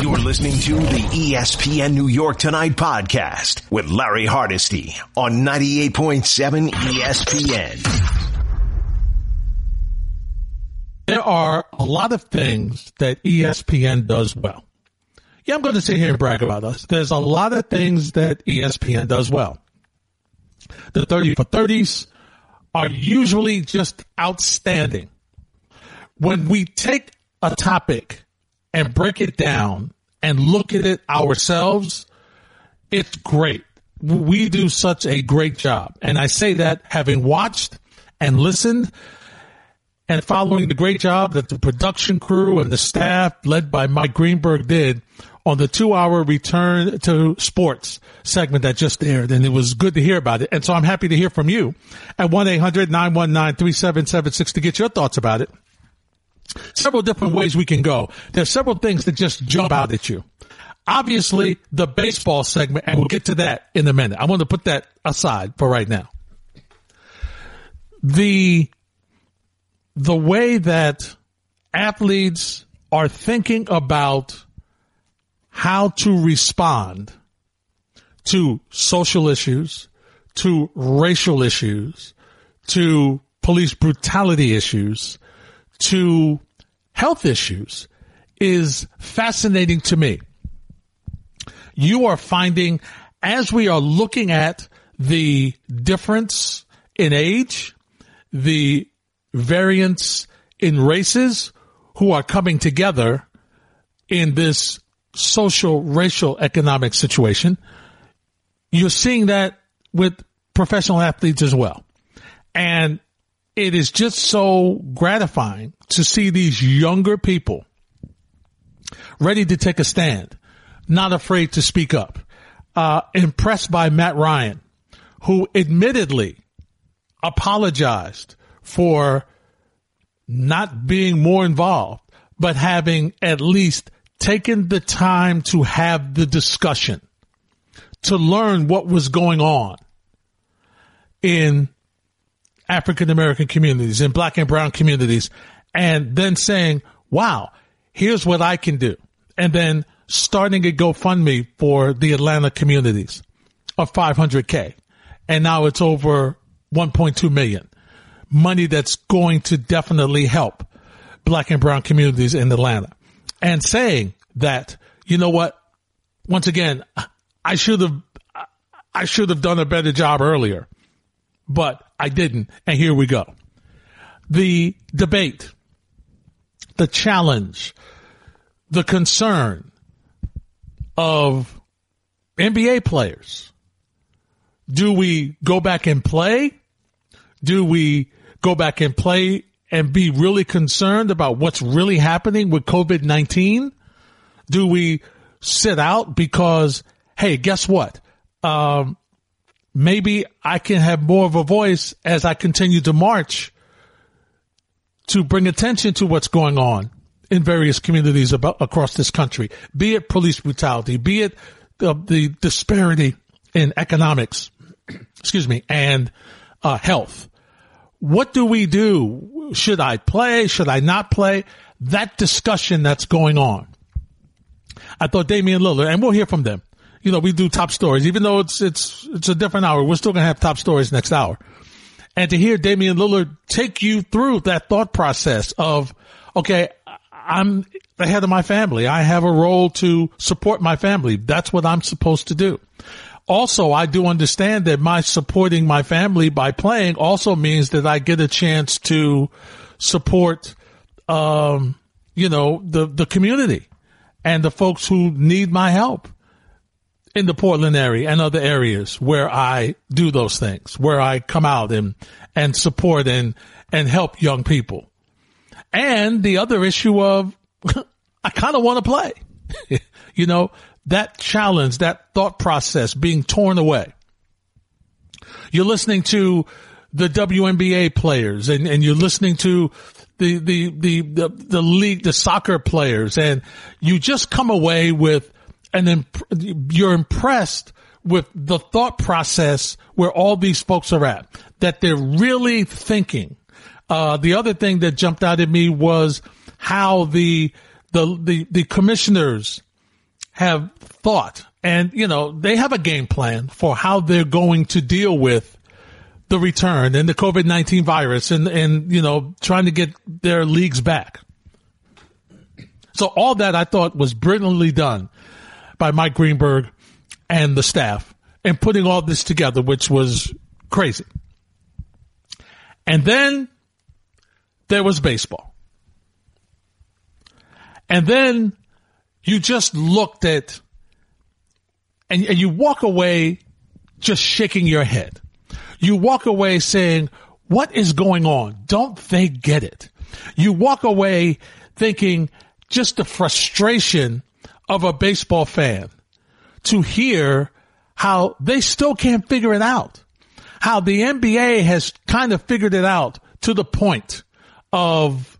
You're listening to the ESPN New York Tonight podcast with Larry Hardesty on 98.7 ESPN. There are a lot of things that ESPN does well. Yeah, I'm going to sit here and brag about us. There's a lot of things that ESPN does well. The 30 for 30s are usually just outstanding. When we take a topic and break it down and look at it ourselves, it's great. We do such a great job. And I say that having watched and listened and following the great job that the production crew and the staff led by Mike Greenberg did on the two hour return to sports segment that just aired. And it was good to hear about it. And so I'm happy to hear from you at 1-800-919-3776 to get your thoughts about it. Several different ways we can go. There's several things that just jump out at you. Obviously, the baseball segment, and we'll get to that in a minute. I want to put that aside for right now. The, the way that athletes are thinking about how to respond to social issues, to racial issues, to police brutality issues, to health issues is fascinating to me. You are finding as we are looking at the difference in age, the variance in races who are coming together in this social, racial, economic situation. You're seeing that with professional athletes as well. And it is just so gratifying to see these younger people ready to take a stand, not afraid to speak up. Uh, impressed by Matt Ryan, who admittedly apologized for not being more involved, but having at least taken the time to have the discussion, to learn what was going on in African American communities, in black and brown communities, and then saying, wow, here's what I can do. And then starting a GoFundMe for the Atlanta communities of 500K. And now it's over 1.2 million. Money that's going to definitely help black and brown communities in Atlanta and saying that, you know what? Once again, I should have, I should have done a better job earlier, but I didn't. And here we go. The debate, the challenge, the concern of NBA players. Do we go back and play? Do we go back and play and be really concerned about what's really happening with COVID-19? Do we sit out because, hey, guess what? Um, maybe I can have more of a voice as I continue to march to bring attention to what's going on in various communities about, across this country, be it police brutality, be it the, the disparity in economics, excuse me, and uh, health. What do we do? Should I play? Should I not play? That discussion that's going on. I thought Damian Lillard, and we'll hear from them. You know, we do top stories, even though it's, it's, it's a different hour. We're still going to have top stories next hour. And to hear Damian Lillard take you through that thought process of, okay, I'm the head of my family. I have a role to support my family. That's what I'm supposed to do. Also, I do understand that my supporting my family by playing also means that I get a chance to support, um, you know, the, the community and the folks who need my help in the Portland area and other areas where I do those things, where I come out and, and support and, and help young people. And the other issue of I kind of want to play, you know, that challenge, that thought process being torn away. You're listening to the WNBA players and, and you're listening to the, the, the, the, the league, the soccer players, and you just come away with an, imp- you're impressed with the thought process where all these folks are at, that they're really thinking. Uh, the other thing that jumped out at me was how the, the, the, the commissioners have thought and, you know, they have a game plan for how they're going to deal with the return and the COVID-19 virus and, and, you know, trying to get their leagues back. So all that I thought was brilliantly done by Mike Greenberg and the staff and putting all this together, which was crazy. And then there was baseball. And then you just looked at and, and you walk away just shaking your head. You walk away saying, what is going on? Don't they get it? You walk away thinking just the frustration of a baseball fan to hear how they still can't figure it out. How the NBA has kind of figured it out to the point of,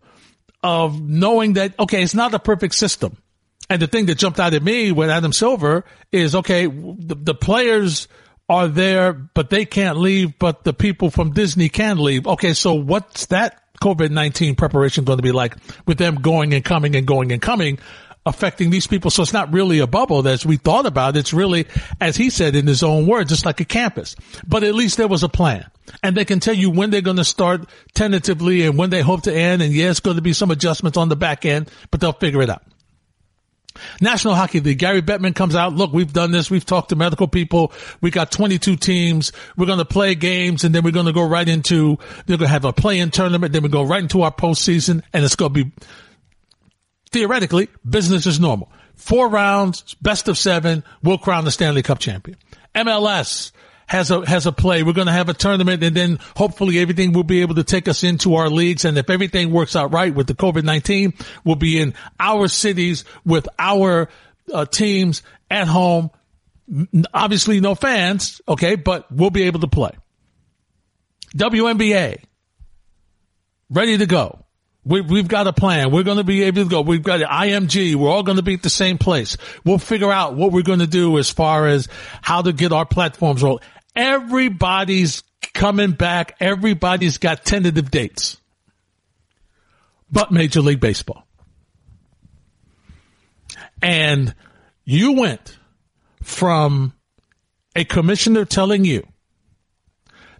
of knowing that, okay, it's not a perfect system. And the thing that jumped out at me with Adam Silver is, okay, the, the players are there, but they can't leave, but the people from Disney can leave. Okay, so what's that COVID-19 preparation going to be like with them going and coming and going and coming? Affecting these people. So it's not really a bubble as we thought about. It's really, as he said in his own words, it's like a campus. But at least there was a plan. And they can tell you when they're going to start tentatively and when they hope to end. And yeah, it's going to be some adjustments on the back end, but they'll figure it out. National Hockey League. Gary Bettman comes out. Look, we've done this. We've talked to medical people. We got 22 teams. We're going to play games and then we're going to go right into, they're going to have a play-in tournament. Then we go right into our postseason and it's going to be theoretically business is normal. Four rounds, best of seven. We'll crown the Stanley Cup champion. MLS has a has a play. We're going to have a tournament, and then hopefully everything will be able to take us into our leagues. And if everything works out right with the COVID nineteen, we'll be in our cities with our uh, teams at home. Obviously, no fans, okay, but we'll be able to play. WNBA ready to go. We, we've got a plan. We're going to be able to go. We've got IMG. We're all going to be at the same place. We'll figure out what we're going to do as far as how to get our platforms rolled. Everybody's coming back. Everybody's got tentative dates. But Major League Baseball. And you went from a commissioner telling you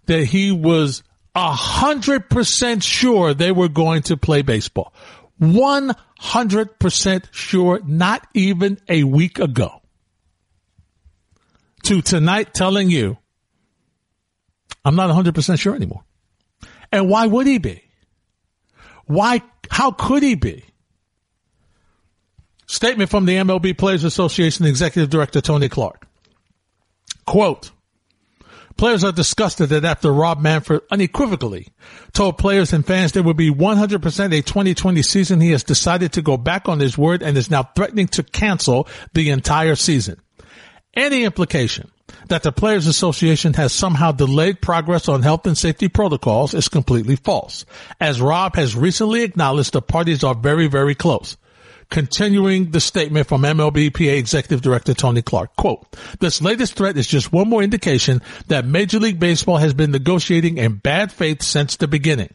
that he was a hundred percent sure they were going to play baseball. One hundred percent sure, not even a week ago. To tonight telling you I'm not 100% sure anymore. And why would he be? Why, how could he be? Statement from the MLB Players Association Executive Director Tony Clark. Quote, Players are disgusted that after Rob Manfred unequivocally told players and fans there would be 100% a 2020 season, he has decided to go back on his word and is now threatening to cancel the entire season. Any implication that the Players Association has somehow delayed progress on health and safety protocols is completely false. As Rob has recently acknowledged, the parties are very, very close. Continuing the statement from MLBPA Executive Director Tony Clark, quote, this latest threat is just one more indication that Major League Baseball has been negotiating in bad faith since the beginning.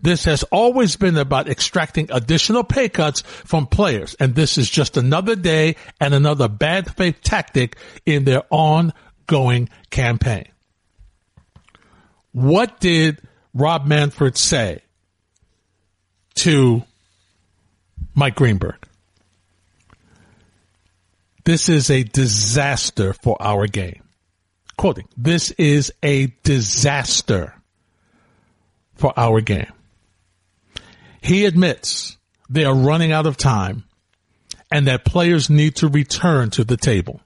This has always been about extracting additional pay cuts from players, and this is just another day and another bad faith tactic in their on going campaign. What did Rob Manfred say to Mike Greenberg? This is a disaster for our game. Quoting, this is a disaster for our game. He admits they are running out of time and that players need to return to the table.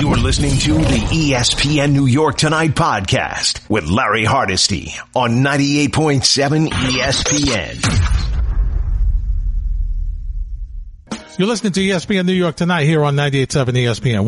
You're listening to the ESPN New York Tonight podcast with Larry Hardesty on 98.7 ESPN. You're listening to ESPN New York tonight here on 98.7 ESPN.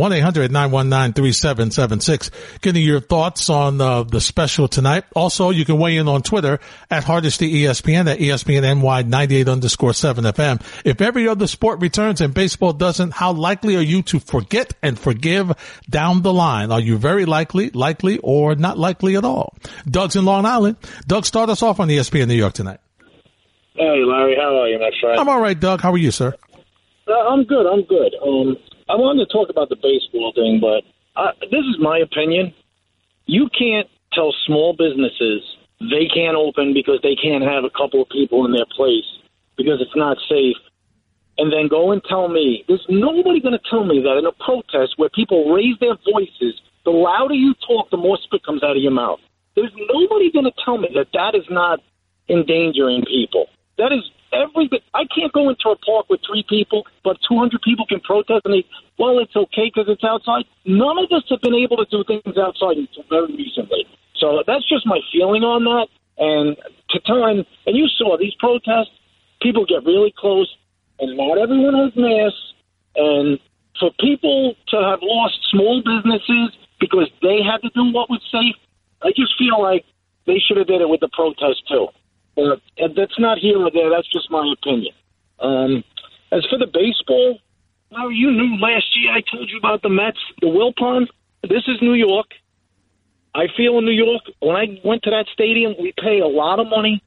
1-800-919-3776. Getting your thoughts on uh, the special tonight. Also, you can weigh in on Twitter at Hardesty ESPN at ESPN NY 98 underscore 7 FM. If every other sport returns and baseball doesn't, how likely are you to forget and forgive down the line? Are you very likely, likely, or not likely at all? Doug's in Long Island. Doug, start us off on ESPN New York tonight. Hey, Larry. How are you, my friend? I'm all right, Doug. How are you, sir? No, I'm good. I'm good. Um, I wanted to talk about the baseball thing, but uh, this is my opinion. You can't tell small businesses they can't open because they can't have a couple of people in their place because it's not safe. And then go and tell me there's nobody going to tell me that in a protest where people raise their voices, the louder you talk, the more spit comes out of your mouth. There's nobody going to tell me that that is not endangering people. That is every bit. I can't go into a park with three people, but 200 people can protest, and they, well, it's okay because it's outside. None of us have been able to do things outside until very recently. So that's just my feeling on that. And to time, and you saw these protests, people get really close, and not everyone has masks. And for people to have lost small businesses because they had to do what was safe, I just feel like they should have did it with the protest too. But that's not here or there. That's just my opinion. Um, as for the baseball, well, you knew last year I told you about the Mets, the Wilpon. This is New York. I feel in New York, when I went to that stadium, we pay a lot of money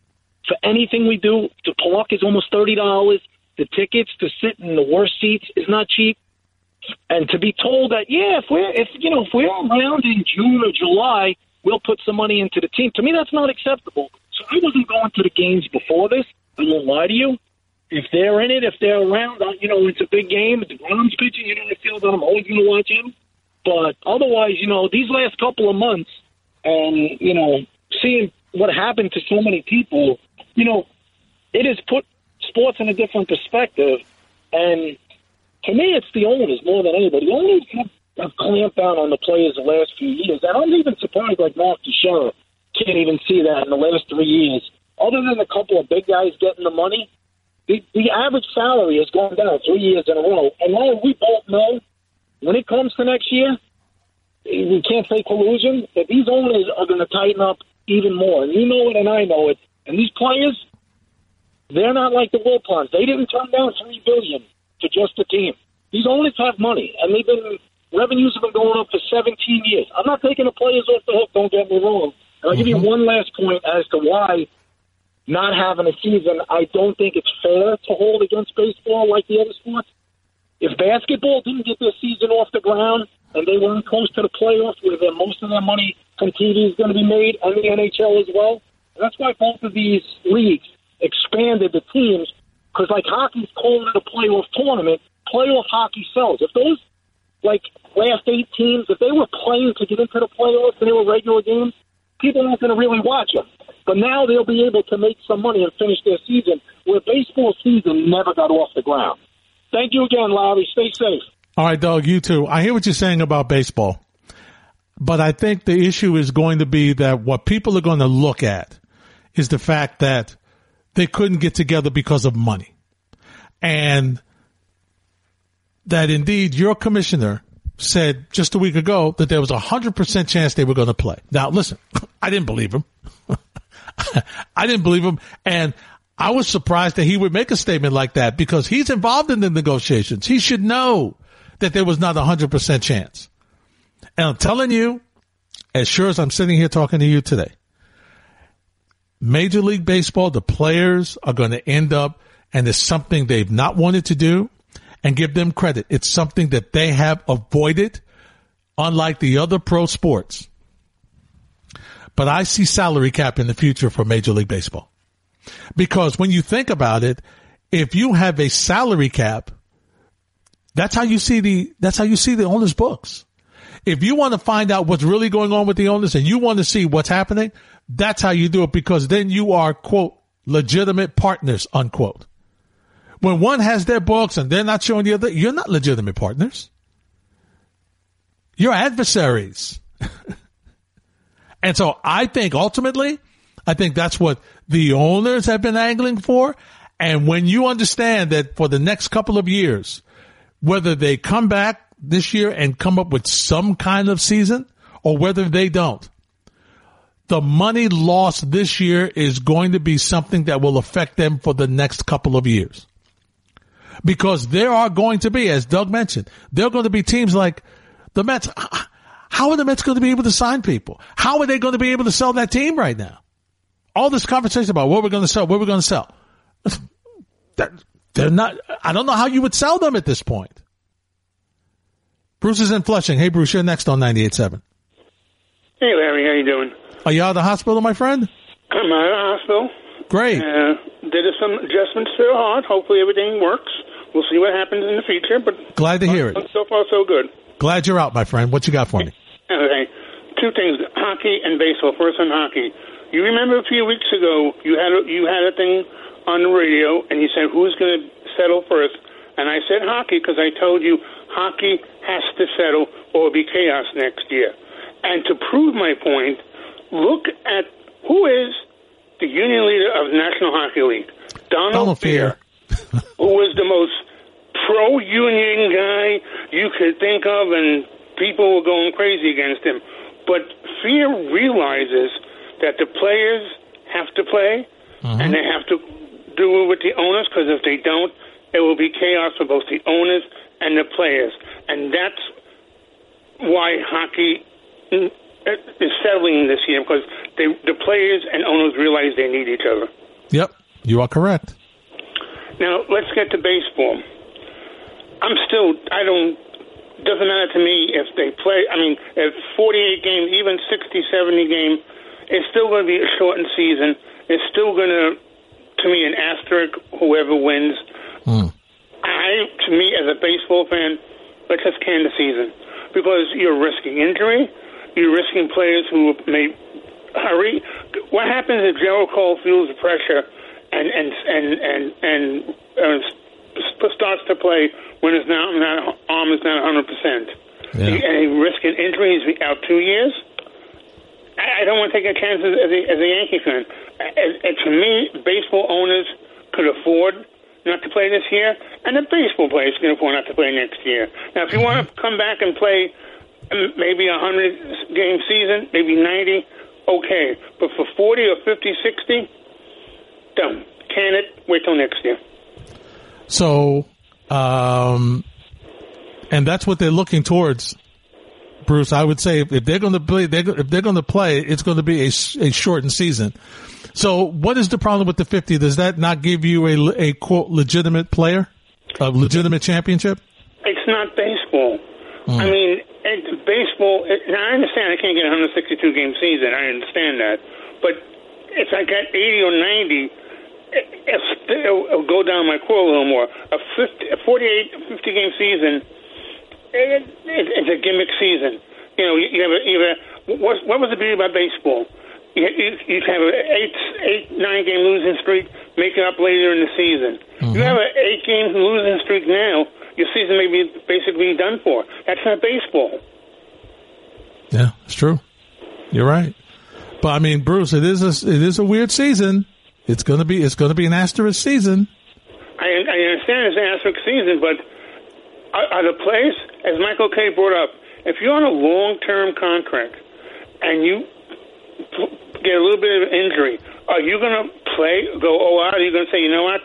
for anything we do. To park is almost thirty dollars. The tickets to sit in the worst seats is not cheap. And to be told that, yeah, if we're if you know if we're around in June or July, we'll put some money into the team. To me, that's not acceptable. So I wasn't going to the games before this. I won't lie to you. If they're in it, if they're around, you know, it's a big game. deGrom's pitching, you know, I feel that I'm always going to watch him. But otherwise, you know, these last couple of months, and you know, seeing what happened to so many people, you know, it has put sports in a different perspective. And to me, it's the owners more than anybody. The owners have clamped down on the players the last few years, and I'm even surprised, like Mark Teixeira can't even see that in the last three years. Other than a couple of big guys getting the money, the, the average salary has gone down three years in a row. And now we both know when it comes to next year, we can't say collusion, that these owners are going to tighten up even more. And you know it, and I know it. And these players, they're not like the Wilpons. They didn't turn down three billion for just a team. These owners have money, and they've been revenues have been going up for 17 years. I'm not taking the players off the hook. Don't get me wrong. And I'll give you mm-hmm. one last point as to why not having a season, I don't think it's fair to hold against baseball like the other sports. If basketball didn't get their season off the ground and they weren't close to the playoffs where their, most of their money from TV is going to be made, and the NHL as well, that's why both of these leagues expanded the teams because, like hockey's calling it a playoff tournament, playoff hockey sells. If those like last eight teams, if they were playing to get into the playoffs and they were regular games, people aren't going to really watch them. But now they'll be able to make some money and finish their season where baseball season never got off the ground. Thank you again, Larry. Stay safe. All right, Doug, you too. I hear what you're saying about baseball, but I think the issue is going to be that what people are going to look at is the fact that they couldn't get together because of money. And that indeed your commissioner said just a week ago that there was a hundred percent chance they were going to play. Now listen, I didn't believe him. I didn't believe him. And I was surprised that he would make a statement like that because he's involved in the negotiations. He should know that there was not a hundred percent chance. And I'm telling you, as sure as I'm sitting here talking to you today, Major League Baseball, the players are going to end up, and it's something they've not wanted to do and give them credit. It's something that they have avoided, unlike the other pro sports. But I see salary cap in the future for Major League Baseball. Because when you think about it, if you have a salary cap, that's how you see the, that's how you see the owner's books. If you want to find out what's really going on with the owners and you want to see what's happening, that's how you do it because then you are, quote, legitimate partners, unquote. When one has their books and they're not showing the other, you're not legitimate partners. You're adversaries. and so I think ultimately, I think that's what the owners have been angling for. And when you understand that for the next couple of years, whether they come back this year and come up with some kind of season or whether they don't, the money lost this year is going to be something that will affect them for the next couple of years because there are going to be, as Doug mentioned, there are going to be teams like the Mets. How are the Mets going to be able to sign people? How are they going to be able to sell that team right now? All this conversation about what we're going to sell, what we're going to sell. That, They're not, I don't know how you would sell them at this point. Bruce is in Flushing. Hey, Bruce, you're next on 98.7. Hey, Larry, how you doing? Are you out of the hospital, my friend? I'm out of the hospital. Great. Uh, did some adjustments to the heart. Hopefully everything works. We'll see what happens in the future, but Glad to hear it. so far so good. Glad you're out, my friend. What you got for me? Okay, two things: hockey and baseball. First on hockey. You remember a few weeks ago you had a, you had a thing on the radio, and you said who's going to settle first, and I said hockey because I told you hockey has to settle or be chaos next year. And to prove my point, look at who is the union leader of the National Hockey League, Donald, Donald Fehr. who was the most pro-union guy you could think of, and people were going crazy against him. But Fehr realizes that the players have to play, uh-huh. and they have to do it with the owners, because if they don't, it will be chaos for both the owners and the players. And that's why hockey is settling this year, because they, the players and owners realize they need each other. Yep, you are correct. Now let's get to baseball. I'm still. I don't. Doesn't matter to me if they play. I mean, if 48 games, even 60, 70 game, it's still going to be a shortened season. It's still going to, to me, an asterisk. Whoever wins. Hmm. I, to me, as a baseball fan, let's just can the season because you're risking injury. You're risking players who may hurry. What happens if Gerrit Cole feels the pressure and and and and and uh, starts to play when his not, not arm is not 100 percent, Yeah. and he risking injury, he's out two years. I, I don't want to take a chance as, as, a, as a Yankee fan. And, and to me, baseball owners could afford not to play this year, and the baseball players can afford not to play next year. Now, if you want to come back and play maybe a 100 game season, maybe 90, okay. But for 40 or 50, 60, don't. Can it? Wait till next year. So, um, and that's what they're looking towards, Bruce. I would say if, if they're going to play, they're, if they're going to play, it's going to be a, a shortened season. So, what is the problem with the 50? Does that not give you a, a quote legitimate player, a legitimate championship? It's not baseball. Mm. I mean, baseball. It, now I understand I can't get a 162 game season. I understand that, but if I got 80 or 90, it, it'll, it'll go down my core a little more. A 50, a 48, 50 game season. It, it, it's a gimmick season. You know, you, you have a, you have a what, what was the beauty about baseball? You, you, you have an eight, eight, nine game losing streak, make it up later in the season. You mm-hmm. have an eight game losing streak now, your season may be basically done for. That's not baseball. Yeah, it's true. You're right. But I mean, Bruce, it is a, it is a weird season. It's going to be, it's to be an asterisk season. I, I understand it's an asterisk season, but are, are the players, as Michael Kay brought up, if you're on a long term contract and you get a little bit of injury, are you going to play, go all out? Are you going to say, you know what?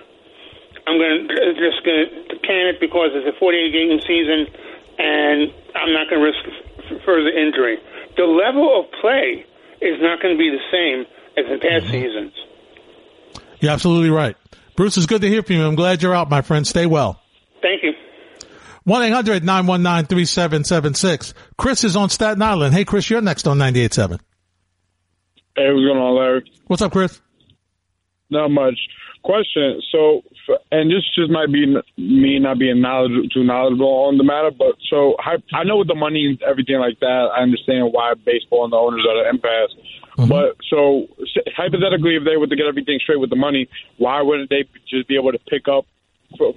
I'm going to uh, just going to can it because it's a 48 game season and I'm not going to risk f- further injury. The level of play is not going to be the same as in past mm-hmm. seasons. You're absolutely right. Bruce, it's good to hear from you. I'm glad you're out, my friend. Stay well. Thank you. 1-800-919-3776. Chris is on Staten Island. Hey, Chris, you're next on 98.7. Hey, what's going on, Larry? What's up, Chris? Not much. Question. So, f- and this just might be me not being knowledge- too knowledgeable on the matter, but so I, I know with the money and everything like that, I understand why baseball and the owners are at an impasse. But so hypothetically, if they were to get everything straight with the money, why wouldn't they just be able to pick up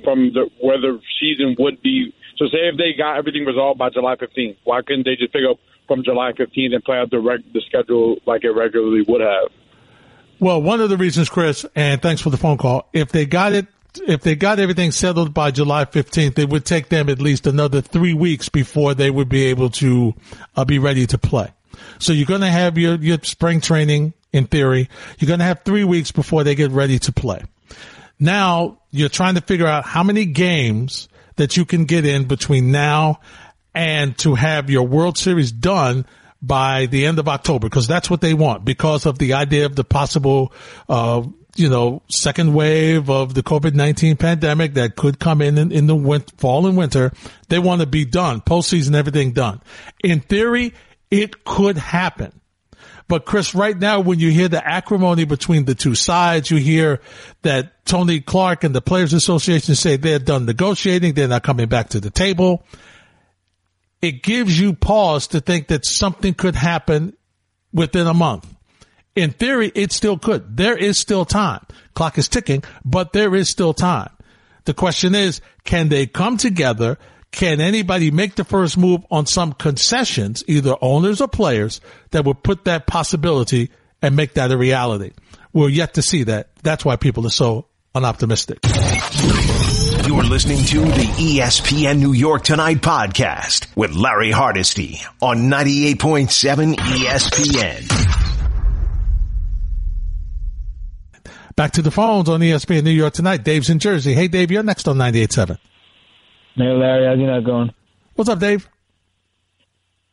from the where the season would be? So, say if they got everything resolved by July 15th, why couldn't they just pick up from July 15th and play out the reg- the schedule like it regularly would have? Well, one of the reasons, Chris, and thanks for the phone call. If they got it, if they got everything settled by July 15th, it would take them at least another three weeks before they would be able to uh, be ready to play. So you're going to have your, your spring training in theory. You're going to have three weeks before they get ready to play. Now you're trying to figure out how many games that you can get in between now and to have your World Series done by the end of October because that's what they want because of the idea of the possible uh, you know, second wave of the COVID-19 pandemic that could come in in, in the fall and winter. They want to be done, postseason, everything done. In theory, it could happen. But Chris, right now, when you hear the acrimony between the two sides, you hear that Tony Clark and the Players Association say they're done negotiating. They're not coming back to the table. It gives you pause to think that something could happen within a month. In theory, it still could. There is still time. Clock is ticking, but there is still time. The question is, can they come together? Can anybody make the first move on some concessions, either owners or players, that would put that possibility and make that a reality? We're yet to see that. That's why people are so unoptimistic. You're listening to the ESPN New York Tonight podcast with Larry Hardesty on 98.7 ESPN. Back to the phones on ESPN New York tonight. Dave's in Jersey. Hey, Dave, you're next on 98.7. Hey, Larry, how's it going? What's up, Dave?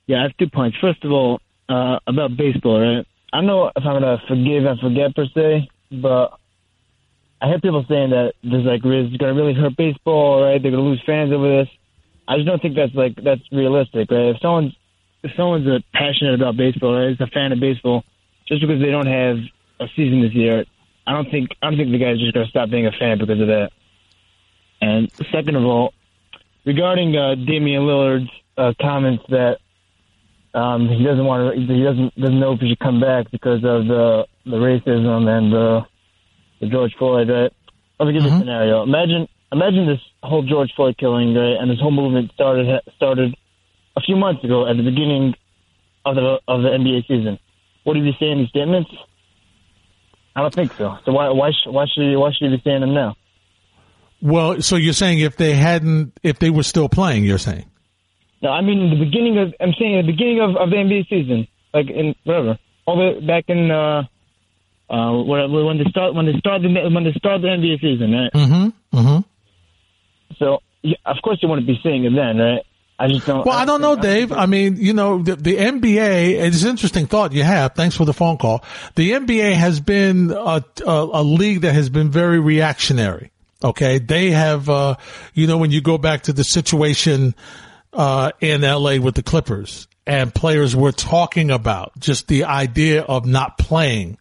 Yeah, I have two points. First of all, uh, about baseball, right? I know if I'm gonna forgive and forget per se, but I hear people saying that there's like is gonna really hurt baseball, right? They're gonna lose fans over this. I just don't think that's like that's realistic, right? If someone's if someone's uh, passionate about baseball, right, is a fan of baseball, just because they don't have a season this year, I don't think I don't think the guy's just gonna stop being a fan because of that. And second of all, regarding uh, Damian Lillard's uh, comments that um, he doesn't want to, he doesn't doesn't know if he should come back because of the the racism and the, the George Floyd. Right? Let me give you a scenario. Imagine imagine this whole George Floyd killing, right? And this whole movement started started a few months ago at the beginning of the of the NBA season. Would he be saying these statements? I don't think so. So why why sh- why should why should he be saying them now? Well, so you're saying if they hadn't, if they were still playing, you're saying? No, I mean the beginning of I'm saying the beginning of, of the NBA season, like in whatever, all the back in uh, uh, when they start when they start the when they start the NBA season, right? Mm-hmm. Mm-hmm. So yeah, of course you want to be seeing it then, right? I just don't. Well, I don't know, Dave. I mean, you know, the, the NBA, it's an interesting thought you have. Thanks for the phone call. The NBA has been a, a, a league that has been very reactionary. Okay. They have, uh, you know, when you go back to the situation, uh, in LA with the Clippers and players were talking about just the idea of not playing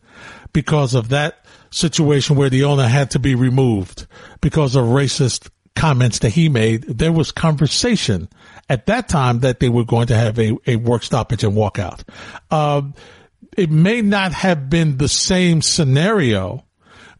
because of that situation where the owner had to be removed because of racist comments that he made. There was conversation at that time that they were going to have a, a work stoppage and walk out. Uh, it may not have been the same scenario,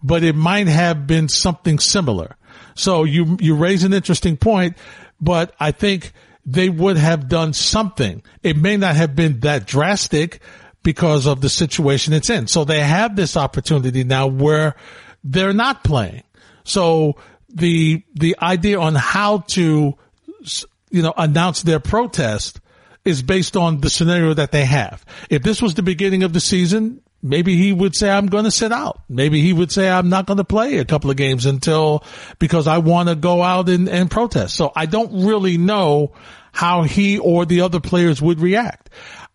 but it might have been something similar. So you, you raise an interesting point, but I think they would have done something. It may not have been that drastic because of the situation it's in. So they have this opportunity now where they're not playing. So the, the idea on how to you know, announce their protest is based on the scenario that they have. If this was the beginning of the season, maybe he would say, I'm going to sit out. Maybe he would say, I'm not going to play a couple of games until, because I want to go out and, and protest. So I don't really know how he or the other players would react.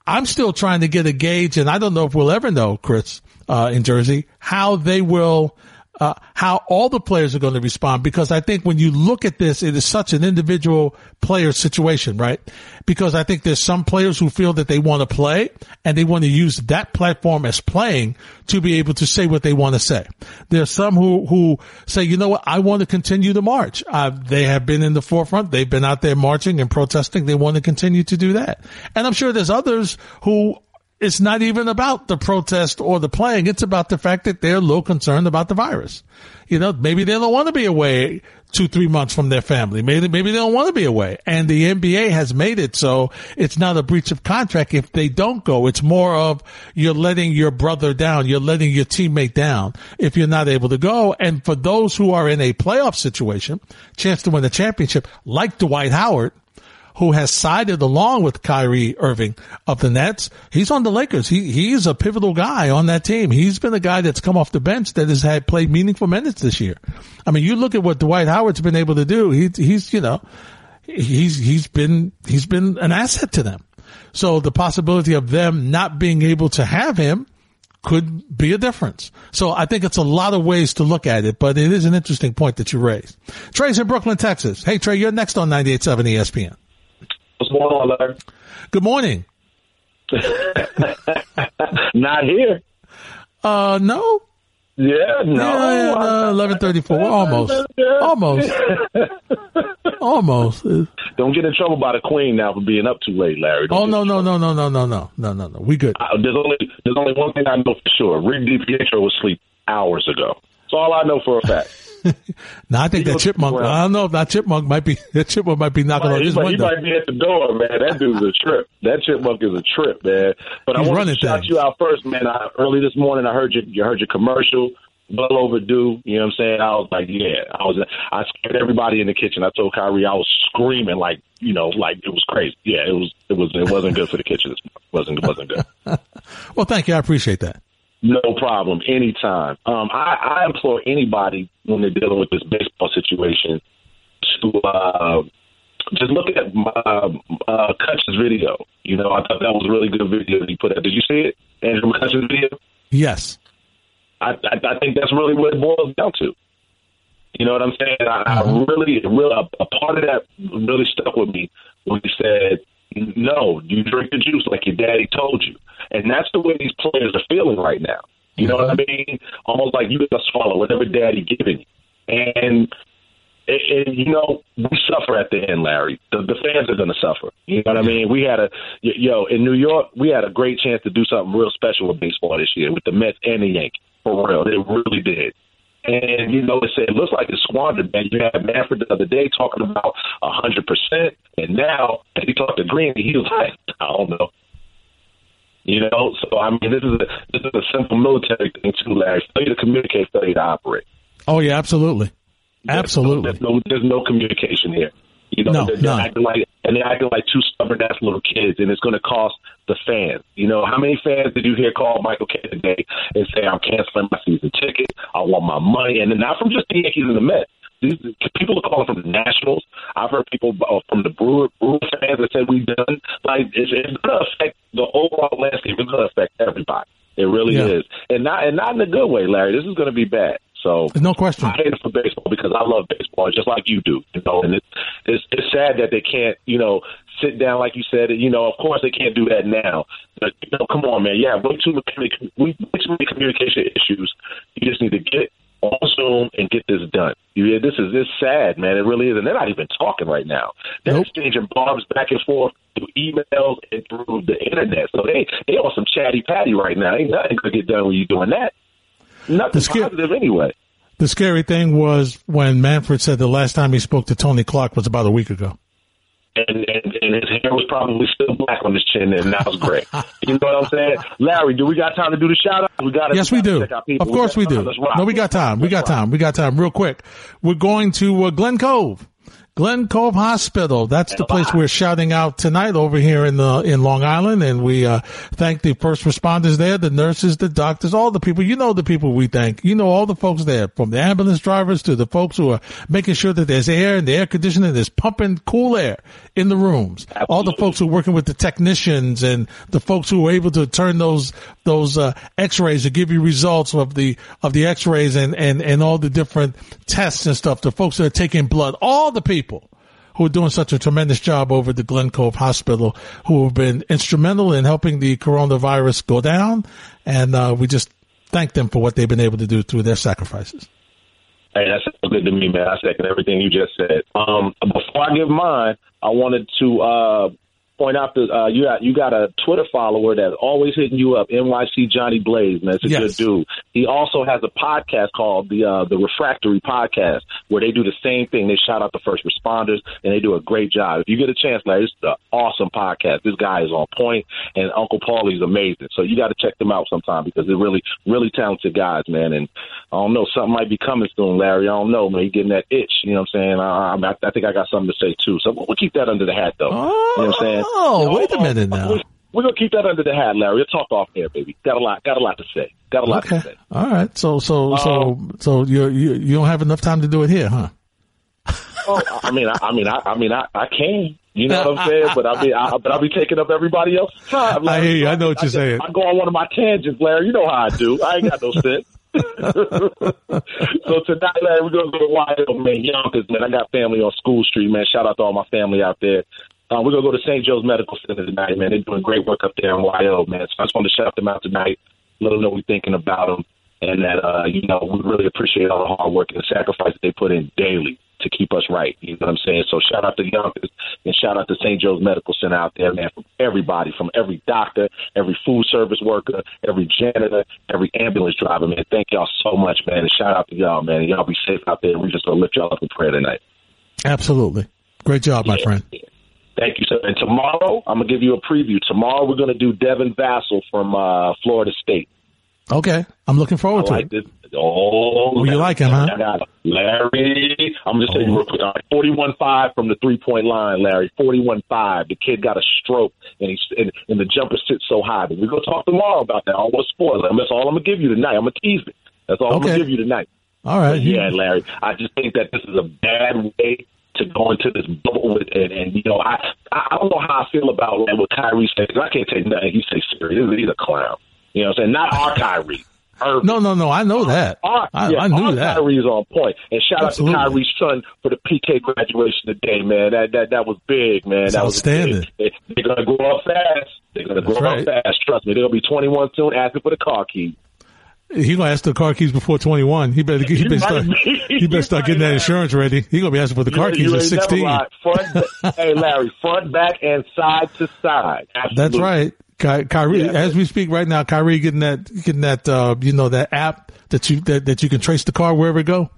I'm still trying to get a gauge and I don't know if we'll ever know, Chris, uh, in Jersey, how they will uh, how all the players are going to respond because I think when you look at this, it is such an individual player situation, right? Because I think there's some players who feel that they want to play and they want to use that platform as playing to be able to say what they want to say. There's some who, who say, you know what? I want to continue to march. Uh, they have been in the forefront. They've been out there marching and protesting. They want to continue to do that. And I'm sure there's others who it's not even about the protest or the playing. It's about the fact that they're a little concerned about the virus. You know, maybe they don't want to be away two, three months from their family. Maybe, maybe they don't want to be away. And the NBA has made it so it's not a breach of contract if they don't go. It's more of you're letting your brother down. You're letting your teammate down if you're not able to go. And for those who are in a playoff situation, chance to win a championship, like Dwight Howard, who has sided along with Kyrie Irving of the Nets. He's on the Lakers. He he's a pivotal guy on that team. He's been a guy that's come off the bench that has had played meaningful minutes this year. I mean, you look at what Dwight Howard's been able to do. He, he's you know he's he's been he's been an asset to them. So the possibility of them not being able to have him could be a difference. So I think it's a lot of ways to look at it, but it is an interesting point that you raised. Trey's in Brooklyn, Texas. Hey, Trey, you're next on 98.7 ESPN. Going on, Larry? Good morning. Not here. Uh, no. Yeah, no. Yeah, eleven thirty-four. Almost. Almost. Almost. Don't get in trouble by the queen now for being up too late, Larry. Don't Oh no no no no no no no no no no. We good. I, there's only there's only one thing I know for sure. Rick DiPietro was asleep hours ago. That's all I know for a fact. Now I think He that chipmunk. I don't know if that chipmunk might be that chipmunk might be knocking on he, his might, he might be at the door, man. That dude's a trip. That chipmunk is a trip, man. But He's I want running to shout things. you out first, man. I, early this morning, I heard you. You heard your commercial. Well overdue. You know what I'm saying? I was like, yeah. I was. I scared everybody in the kitchen. I told Kyrie I was screaming like, you know, like it was crazy. Yeah, it was. It was. It wasn't good for the kitchen. This morning. It wasn't. It wasn't good. Well, thank you. I appreciate that. No problem. Anytime. Um, I, I implore anybody when they're dealing with this baseball situation to uh, just look at uh, uh, Cutch's video. You know, I thought that was a really good video that he put out. Did you see it? Andrew McCutchen's video? Yes. I, I, I think that's really what it boils down to. You know what I'm saying? I, I really, really, a, a part of that really stuck with me when he said, "No, you drink the juice like your daddy told you," and that's the way these players are feeling right now. You know what I uh-huh. mean? Almost like you got to swallow whatever daddy giving you, and. And, and you know we suffer at the end, Larry. The, the fans are going to suffer. You know what I mean? We had a yo in New York. We had a great chance to do something real special with baseball this year with the Mets and the Yankees. For real, it really did. And you know, it said it looks like it's squandered. Man, you had Manfred the other day talking about a hundred percent, and now he talked to Green, he was like, I don't know. You know, so I mean, this is a this is a simple military thing too, Larry. Failure to communicate, failure to operate. Oh yeah, absolutely. Absolutely. There's no, there's no communication here. You know, No, they're, they're none. acting like and they're acting like two stubborn ass little kids, and it's going to cost the fans. You know, how many fans did you hear call Michael Kay today and say, "I'm canceling my season ticket. I want my money," and then not from just the Yankees and the Mets. People are calling from the Nationals. I've heard people uh, from the Brewer, Brewer fans that said we've done. Like it's, it's going to affect the overall landscape. It's going to affect everybody. It really Yeah. is, and not and not in a good way, Larry. This is going to be bad. So No question. I hate it for baseball because I love baseball just like you do, you know. And it's it's, it's sad that they can't, you know, sit down like you said. You know, of course they can't do that now. But you know, come on, man. Yeah, way too many, way too many communication issues. You just need to get on Zoom and get this done. You, this is this sad, man. It really is, and they're not even talking right now. They're Nope. exchanging barbs back and forth through emails and through the internet. So they they on some chatty patty right now. Ain't nothing gonna get done when you're doing that. Nothing positive anyway. The scary thing was when Manfred said the last time he spoke to Tony Clark was about a week ago. and, and, and his hair was probably still black on his chin, and that was great. you know what I'm saying? Larry, do we got time to do the shout out? We got Yes, we do. Check our people. Of course got we do. No, we got time. We got time. We got time. Real quick. We're going to uh, Glen Cove. Glen Cove Hospital. That's the place we're shouting out tonight over here in the in Long Island, and we uh, thank the first responders there, the nurses, the doctors, all the people. You know the people we thank. You know all the folks there, from the ambulance drivers to the folks who are making sure that there's air and the air conditioning is pumping cool air in the rooms. All the folks who are working with the technicians and the folks who are able to turn those those uh, X-rays to give you results of the of the X-rays and and and all the different tests and stuff. The folks that are taking blood, all the people who are doing such a tremendous job over at the Glen Cove Hospital, who have been instrumental in helping the coronavirus go down, and uh, we just thank them for what they've been able to do through their sacrifices. Hey, that sounds good to me, man. I second everything you just said. Um, before I give mine, I wanted to uh, point out that uh, you got you got a Twitter follower that's always hitting you up, NYC Johnny Blaze, man. It's a Yes. good dude. He also has a podcast called the uh, the Refractory Podcast, where they do the same thing. They shout out the first responders, and they do a great job. If you get a chance, Larry, it's an awesome podcast. This guy is on point, and Uncle Paulie's amazing. So you got to check them out sometime because they're really really talented guys, man. And I don't know, something might be coming soon, Larry. I don't know, man. He getting that itch. You know what I'm saying? I, I, I think I got something to say too. So we'll keep that under the hat, though. Oh, You know what I'm saying? Oh, wait a minute now. We're, we're gonna keep that under the hat, Larry. We'll talk off air, baby. Got a lot, got a lot to say. Got a lot Okay. to say. All right. So so so um, so you you don't have enough time to do it here, huh? Oh, I mean, I, I mean, I, I mean, I, I can. You know what I'm saying? But I'll be, I, but I'll be taking up everybody else's time. I hear you. I know what you're I, saying. I go on one of my tangents, Larry. You know how I do. I ain't got no sense. so tonight, Larry, we're gonna go to Wild man, Yonkers, man. I got family on School Street, man. Shout out to all my family out there. Uh, we're gonna go to St. Joe's Medical Center tonight, man. They're doing great work up there in YO, man. So I just want to shout them out tonight, let them know we're thinking about them, and that uh, you know we really appreciate all the hard work and the sacrifice that they put in daily to keep us right. You know what I'm saying? So shout out to Yonkers and shout out to St. Joe's Medical Center out there, man, from everybody, from every doctor, every food service worker, every janitor, every ambulance driver, man. Thank y'all so much, man. And shout out to y'all, man. Y'all be safe out there. We just gonna lift y'all up in prayer tonight. Absolutely. Great job, my Yeah. friend. Thank you, sir. And tomorrow, I'm gonna give you a preview. Tomorrow, we're gonna do Devin Vassell from uh, Florida State. Okay. I'm looking I forward to it. this. Oh, you like him, huh? I got it. Larry, I'm just saying real quick. All right, 41-5 from the three-point line, Larry. 41-5. The kid got a stroke, and he's and, and the jumper sits so high. But we're gonna talk tomorrow about that. All was spoiler. That's all I'm gonna give you tonight. I'm gonna tease it. That's all I'm gonna give you tonight. All right. Yeah, Larry. I just think that this is a bad way to go into this bubble with it. And, you know, I I don't know how I feel about like, what Kyrie said, I can't take nothing he say serious. He's a clown. You know what I'm saying? Not our Kyrie. Irving. No, no, no. I know that. Our, I, yeah, I knew our that. Kyrie's on point. And shout Absolutely. out to Kyrie's son for the PK graduation today, man. That that that was big, man. It's that was outstanding. big. They, are gonna grow up fast. They're gonna That's grow right. up fast. Trust me, They're gonna be 21 soon, asking for the car key. He gonna ask the car keys before 21. He better, he better start, he better start getting that insurance ready. He gonna be asking for the car keys at 16. Front, hey, Larry, front, back, and side to side. That's right. Ky- Kyrie, Yeah. as we speak right now, Kyrie getting that, getting that, uh, you know, that app that you, that, that you can trace the car wherever it go.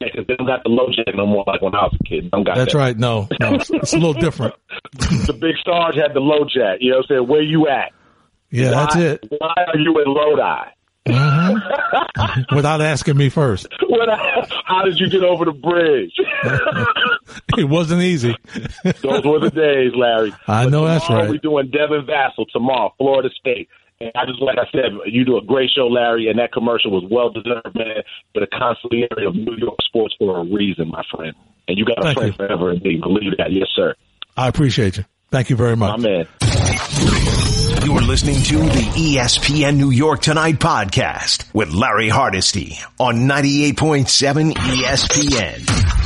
Yeah, 'cause they don't got the LoJack no more like when I was a kid. Don't got That's that. right. No, no, it's, it's a little different. The big Sarge had the LoJack. You know what I'm saying? Where you at? Yeah, that's it. Why are you in Lodi? Mm-hmm. Without asking me first. What, how did you get over the bridge? It wasn't easy. Those were the days, Larry. I But know that's right. We're doing Devin Vassell tomorrow, Florida State. And I just, like I said, you do a great show, Larry, and that commercial was well deserved, man, for the consigliere of New York sports for a reason, my friend. And you got a Thank friend you. forever in me. Believe that. Yes, sir. I appreciate you. Thank you very My much. man. You're listening to the ESPN New York Tonight podcast with Larry Hardesty on 98.7 ESPN.